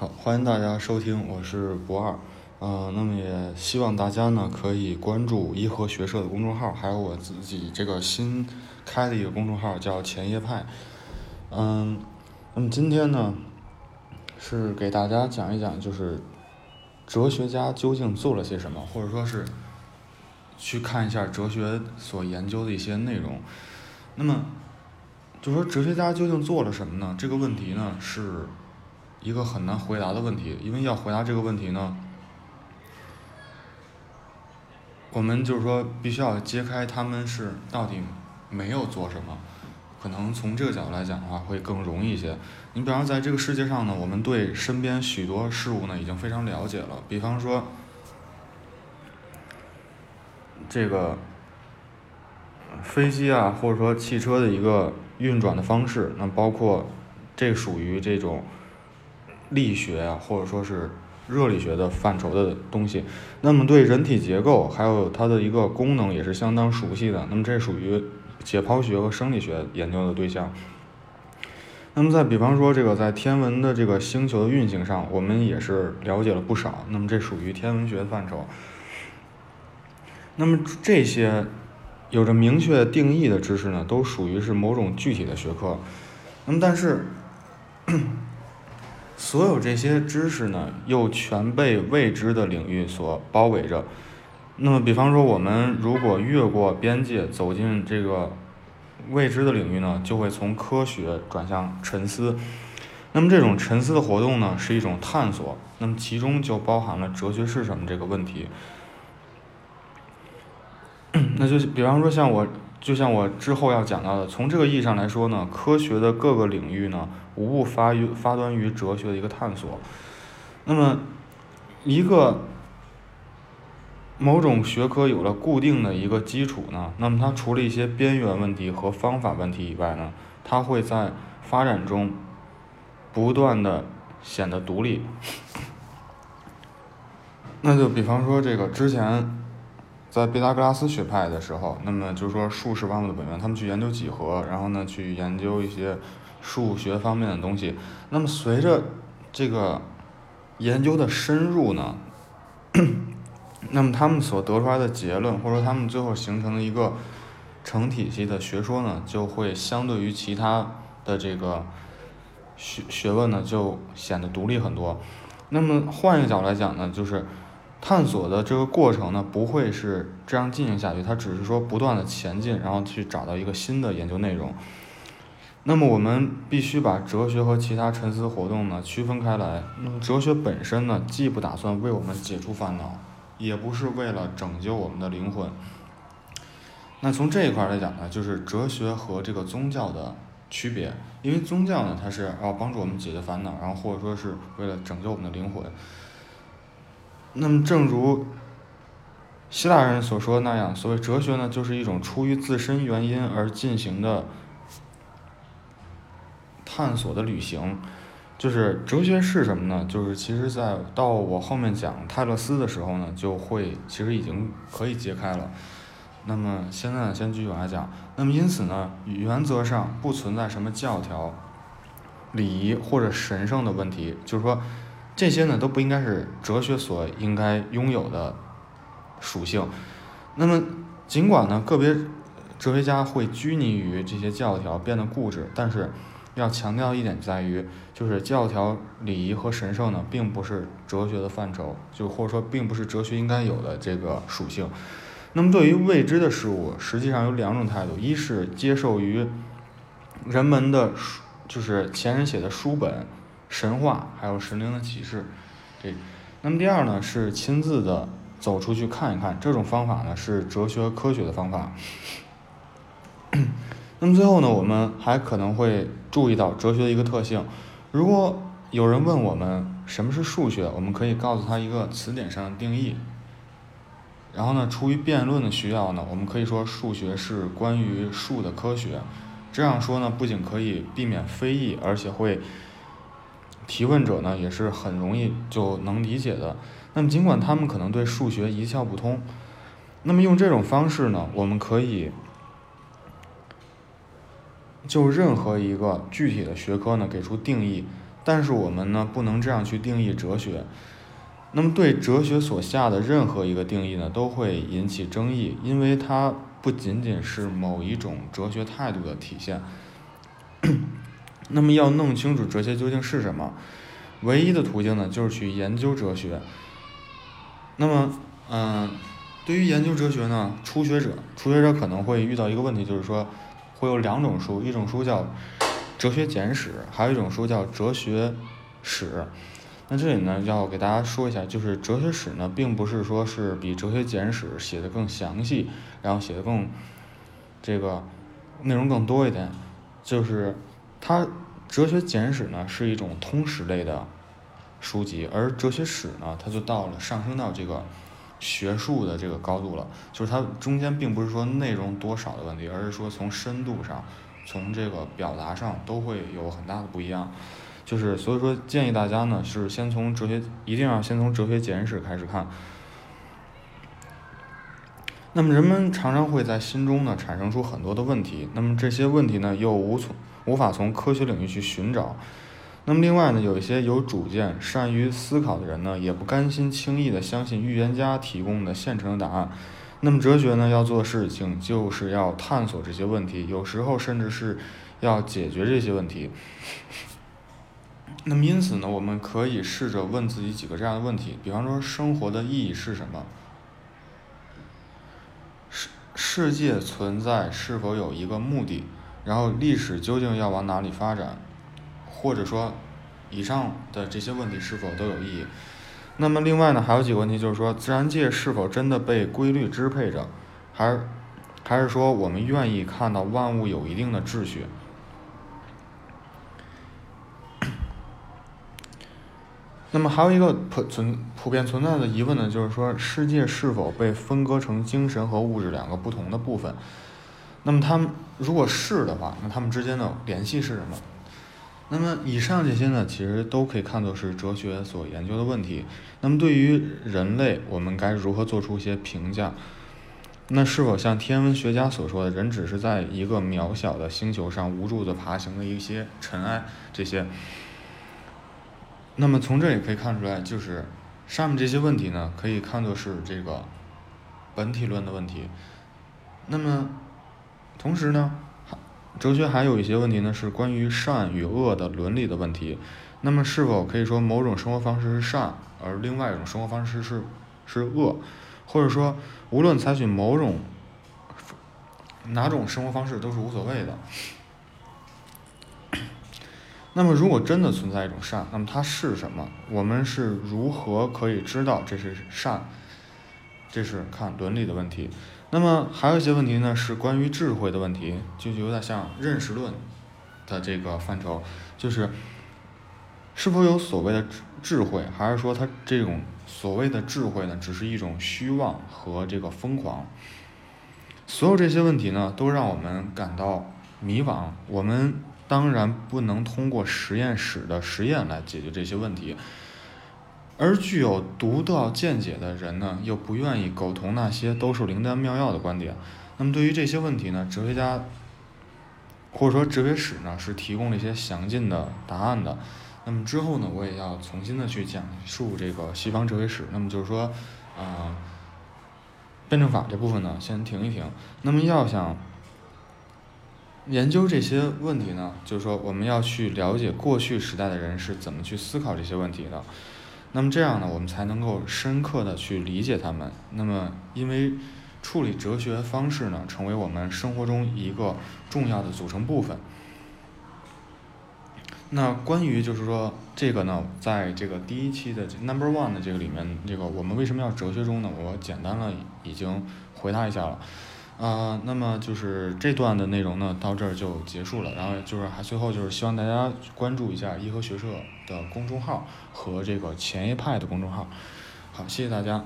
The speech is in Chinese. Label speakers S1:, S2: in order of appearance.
S1: 好，欢迎大家收听，我是博二，呃，那么也希望大家呢可以关注颐和学社的公众号，还有我自己这个新开的一个公众号叫前夜派，嗯，那么今天呢是给大家讲一讲，就是哲学家究竟做了些什么，或者说是去看一下哲学所研究的一些内容，那么就说哲学家究竟做了什么呢？这个问题呢是。一个很难回答的问题，因为要回答这个问题呢，我们就是说必须要揭开他们是到底没有做什么，可能从这个角度来讲的话会更容易一些。你比方说在这个世界上呢，我们对身边许多事物呢已经非常了解了，比方说这个飞机啊，或者说汽车的一个运转的方式，那包括这属于这种。力学啊，或者说是热力学的范畴的东西，那么对人体结构还有它的一个功能也是相当熟悉的。那么这属于解剖学和生理学研究的对象。那么再比方说这个在天文的这个星球的运行上，我们也是了解了不少。那么这属于天文学范畴。那么这些有着明确定义的知识呢，都属于是某种具体的学科。那么但是。所有这些知识呢，又全被未知的领域所包围着。那么，比方说，我们如果越过边界走进这个未知的领域呢，就会从科学转向沉思。那么，这种沉思的活动呢，是一种探索。那么，其中就包含了哲学是什么这个问题。那就比方说，像我。就像我之后要讲到的，从这个意义上来说呢，科学的各个领域呢，无不发于发端于哲学的一个探索。那么，一个某种学科有了固定的一个基础呢，那么它除了一些边缘问题和方法问题以外呢，它会在发展中不断的显得独立。那就比方说这个之前。在毕达哥拉斯学派的时候，那么就是说数是万物的本源，他们去研究几何，然后呢去研究一些数学方面的东西。那么随着这个研究的深入呢，那么他们所得出来的结论，或者说他们最后形成的一个成体系的学说呢，就会相对于其他的这个学学问呢，就显得独立很多。那么换一个角度来讲呢，就是。探索的这个过程呢，不会是这样进行下去，它只是说不断的前进，然后去找到一个新的研究内容。那么我们必须把哲学和其他沉思活动呢区分开来。那么哲学本身呢，既不打算为我们解除烦恼，也不是为了拯救我们的灵魂。那从这一块来讲呢，就是哲学和这个宗教的区别。因为宗教呢，它是要帮助我们解决烦恼，然后或者说是为了拯救我们的灵魂。那么，正如希腊人所说的那样，所谓哲学呢，就是一种出于自身原因而进行的探索的旅行。就是哲学是什么呢？就是其实，在到我后面讲泰勒斯的时候呢，就会其实已经可以揭开了。那么现在，先继续往下讲。那么因此呢，原则上不存在什么教条、礼仪或者神圣的问题，就是说。这些呢都不应该是哲学所应该拥有的属性。那么，尽管呢个别哲学家会拘泥于这些教条，变得固执，但是要强调一点在于，就是教条、礼仪和神圣呢，并不是哲学的范畴，就或者说并不是哲学应该有的这个属性。那么，对于未知的事物，实际上有两种态度：一是接受于人们的书，就是前人写的书本。神话还有神灵的启示，对，那么第二呢是亲自的走出去看一看，这种方法呢是哲学科学的方法。那么最后呢，我们还可能会注意到哲学的一个特性。如果有人问我们什么是数学，我们可以告诉他一个词典上的定义。然后呢，出于辩论的需要呢，我们可以说数学是关于数的科学。这样说呢，不仅可以避免非议，而且会。提问者呢也是很容易就能理解的。那么尽管他们可能对数学一窍不通，那么用这种方式呢，我们可以就任何一个具体的学科呢给出定义。但是我们呢不能这样去定义哲学。那么对哲学所下的任何一个定义呢，都会引起争议，因为它不仅仅是某一种哲学态度的体现。那么要弄清楚哲学究竟是什么，唯一的途径呢，就是去研究哲学。那么，嗯，对于研究哲学呢，初学者，初学者可能会遇到一个问题，就是说，会有两种书，一种书叫《哲学简史》，还有一种书叫《哲学史》。那这里呢，要给大家说一下，就是《哲学史》呢，并不是说是比《哲学简史》写的更详细，然后写的更这个内容更多一点，就是它《哲学简史》呢是一种通识类的。书籍，而哲学史呢，它就到了上升到这个学术的这个高度了，就是它中间并不是说内容多少的问题，而是说从深度上，从这个表达上都会有很大的不一样。就是所以说建议大家呢是先从哲学，一定要先从哲学简史开始看。那么人们常常会在心中呢产生出很多的问题，那么这些问题呢又无从无法从科学领域去寻找。那么另外呢，有一些有主见、善于思考的人呢，也不甘心轻易的相信预言家提供的现成的答案。那么哲学呢，要做事情就是要探索这些问题，有时候甚至是要解决这些问题。那么因此呢，我们可以试着问自己几个这样的问题，比方说，生活的意义是什么？世世界存在是否有一个目的？然后历史究竟要往哪里发展？或者说，以上的这些问题是否都有意义？那么另外呢，还有几个问题，就是说，自然界是否真的被规律支配着，还是还是说我们愿意看到万物有一定的秩序？那么还有一个普存普遍存在的疑问呢，就是说，世界是否被分割成精神和物质两个不同的部分？那么它们如果是的话，那它们之间的联系是什么？那么以上这些呢，其实都可以看作是哲学所研究的问题。那么对于人类，我们该如何做出一些评价？那是否像天文学家所说的，人只是在一个渺小的星球上无助的爬行的一些尘埃？这些？那么从这里可以看出来，就是上面这些问题呢，可以看作是这个本体论的问题。那么同时呢？哲学还有一些问题呢，是关于善与恶的伦理的问题。那么，是否可以说某种生活方式是善，而另外一种生活方式是是恶？或者说，无论采取某种哪种生活方式都是无所谓的。那么，如果真的存在一种善，那么它是什么？我们是如何可以知道这是善？这是看伦理的问题。那么还有一些问题呢，是关于智慧的问题，就有点像认识论的这个范畴，就是是否有所谓的智智慧，还是说它这种所谓的智慧呢，只是一种虚妄和这个疯狂？所有这些问题呢，都让我们感到迷惘。我们当然不能通过实验室的实验来解决这些问题。而具有独到见解的人呢，又不愿意苟同那些都是灵丹妙药的观点。那么对于这些问题呢，哲学家或者说哲学史呢，是提供了一些详尽的答案的。那么之后呢，我也要重新的去讲述这个西方哲学史。那么就是说，啊，辩证法这部分呢，先停一停。那么要想研究这些问题呢，就是说我们要去了解过去时代的人是怎么去思考这些问题的。那么这样呢，我们才能够深刻的去理解他们。那么，因为处理哲学方式呢，成为我们生活中一个重要的组成部分。那关于就是说这个呢，在这个第一期的 Number One 的这个里面，这个我们为什么要哲学中呢？我简单的已经回答一下了。啊，那么就是这段的内容呢，到这儿就结束了。然后就是还最后就是希望大家关注一下颐和学社的公众号和这个前一派的公众号。好，谢谢大家。